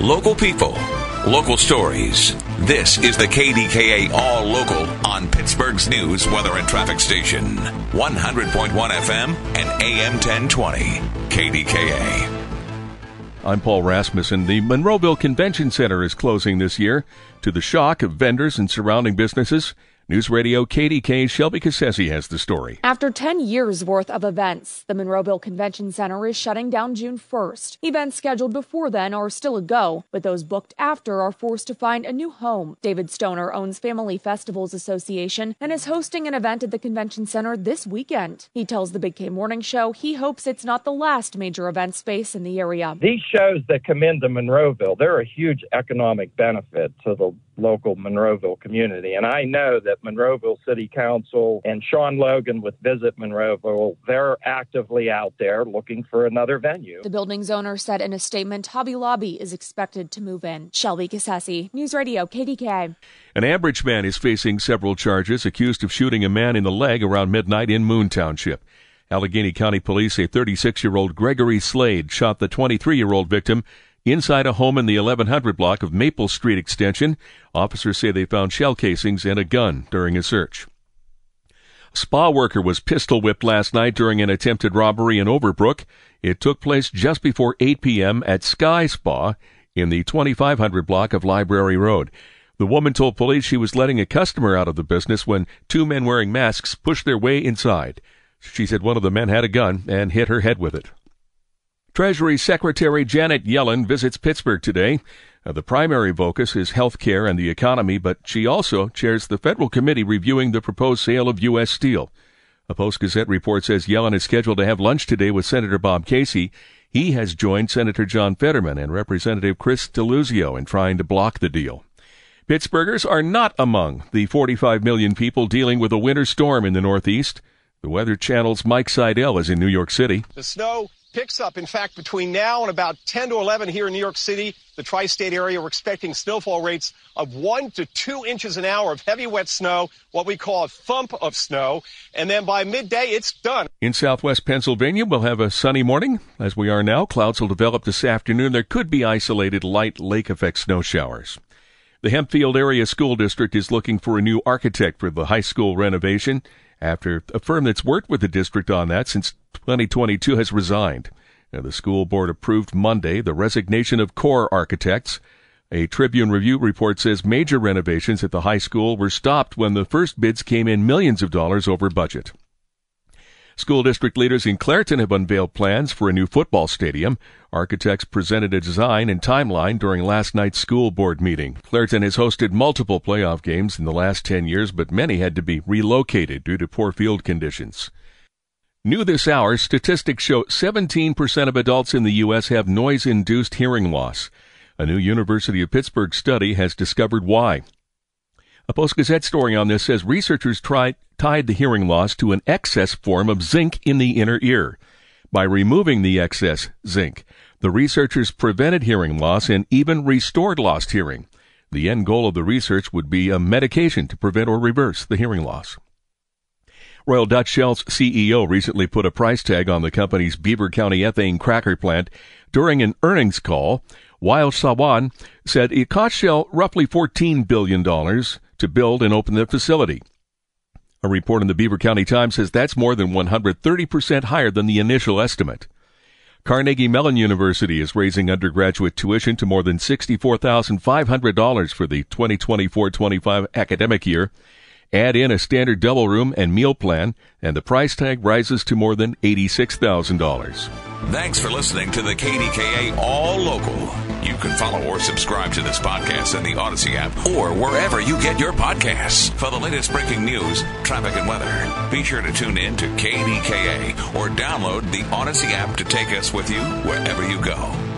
Local people, local stories. This is the KDKA All Local on Pittsburgh's news, weather, and traffic station. 100.1 FM and AM 1020. KDKA. I'm Paul Rasmussen. The Monroeville Convention Center is closing this year to the shock of vendors and surrounding businesses. News Radio KDK Shelby Cassesse has the story. After 10 years worth of events, the Monroeville Convention Center is shutting down June 1st. Events scheduled before then are still a go, but those booked after are forced to find a new home. David Stoner owns Family Festivals Association and is hosting an event at the convention center this weekend. He tells the Big K Morning Show he hopes it's not the last major event space in the area. These shows that come into Monroeville, they're a huge economic benefit to the local Monroeville community. And I know that Monroeville City Council and Sean Logan with Visit Monroeville, they're actively out there looking for another venue. The building's owner said in a statement Hobby Lobby is expected to move in. Shelby Cassesse, News Radio, KDK. An Ambridge man is facing several charges accused of shooting a man in the leg around midnight in Moon Township. Allegheny County Police say 36 year old Gregory Slade shot the 23 year old victim Inside a home in the 1100 block of Maple Street Extension, officers say they found shell casings and a gun during a search. A spa worker was pistol whipped last night during an attempted robbery in Overbrook. It took place just before 8 p.m. at Sky Spa in the 2500 block of Library Road. The woman told police she was letting a customer out of the business when two men wearing masks pushed their way inside. She said one of the men had a gun and hit her head with it. Treasury Secretary Janet Yellen visits Pittsburgh today. Uh, the primary focus is health care and the economy, but she also chairs the federal committee reviewing the proposed sale of U.S. Steel. A Post Gazette report says Yellen is scheduled to have lunch today with Senator Bob Casey. He has joined Senator John Fetterman and Representative Chris Deluzio in trying to block the deal. Pittsburghers are not among the 45 million people dealing with a winter storm in the Northeast. The Weather Channel's Mike Seidel is in New York City. The snow picks up. In fact, between now and about 10 to 11 here in New York City, the tri state area, we're expecting snowfall rates of one to two inches an hour of heavy wet snow, what we call a thump of snow. And then by midday, it's done. In southwest Pennsylvania, we'll have a sunny morning. As we are now, clouds will develop this afternoon. There could be isolated light lake effect snow showers. The Hempfield Area School District is looking for a new architect for the high school renovation after a firm that's worked with the district on that since 2022 has resigned. Now, the school board approved Monday the resignation of core architects. A Tribune Review report says major renovations at the high school were stopped when the first bids came in millions of dollars over budget. School district leaders in Clairton have unveiled plans for a new football stadium. Architects presented a design and timeline during last night's school board meeting. Clairton has hosted multiple playoff games in the last 10 years, but many had to be relocated due to poor field conditions. New this hour, statistics show 17% of adults in the U.S. have noise induced hearing loss. A new University of Pittsburgh study has discovered why. A Post Gazette story on this says researchers tried, tied the hearing loss to an excess form of zinc in the inner ear. By removing the excess zinc, the researchers prevented hearing loss and even restored lost hearing. The end goal of the research would be a medication to prevent or reverse the hearing loss. Royal Dutch Shell's CEO recently put a price tag on the company's Beaver County ethane cracker plant during an earnings call. Wael Sawan said it cost Shell roughly $14 billion to build and open the facility. A report in the Beaver County Times says that's more than 130% higher than the initial estimate. Carnegie Mellon University is raising undergraduate tuition to more than $64,500 for the 2024-25 academic year. Add in a standard double room and meal plan, and the price tag rises to more than $86,000. Thanks for listening to the KDKA All Local. You can follow or subscribe to this podcast in the Odyssey app or wherever you get your podcasts. For the latest breaking news, traffic, and weather, be sure to tune in to KDKA or download the Odyssey app to take us with you wherever you go.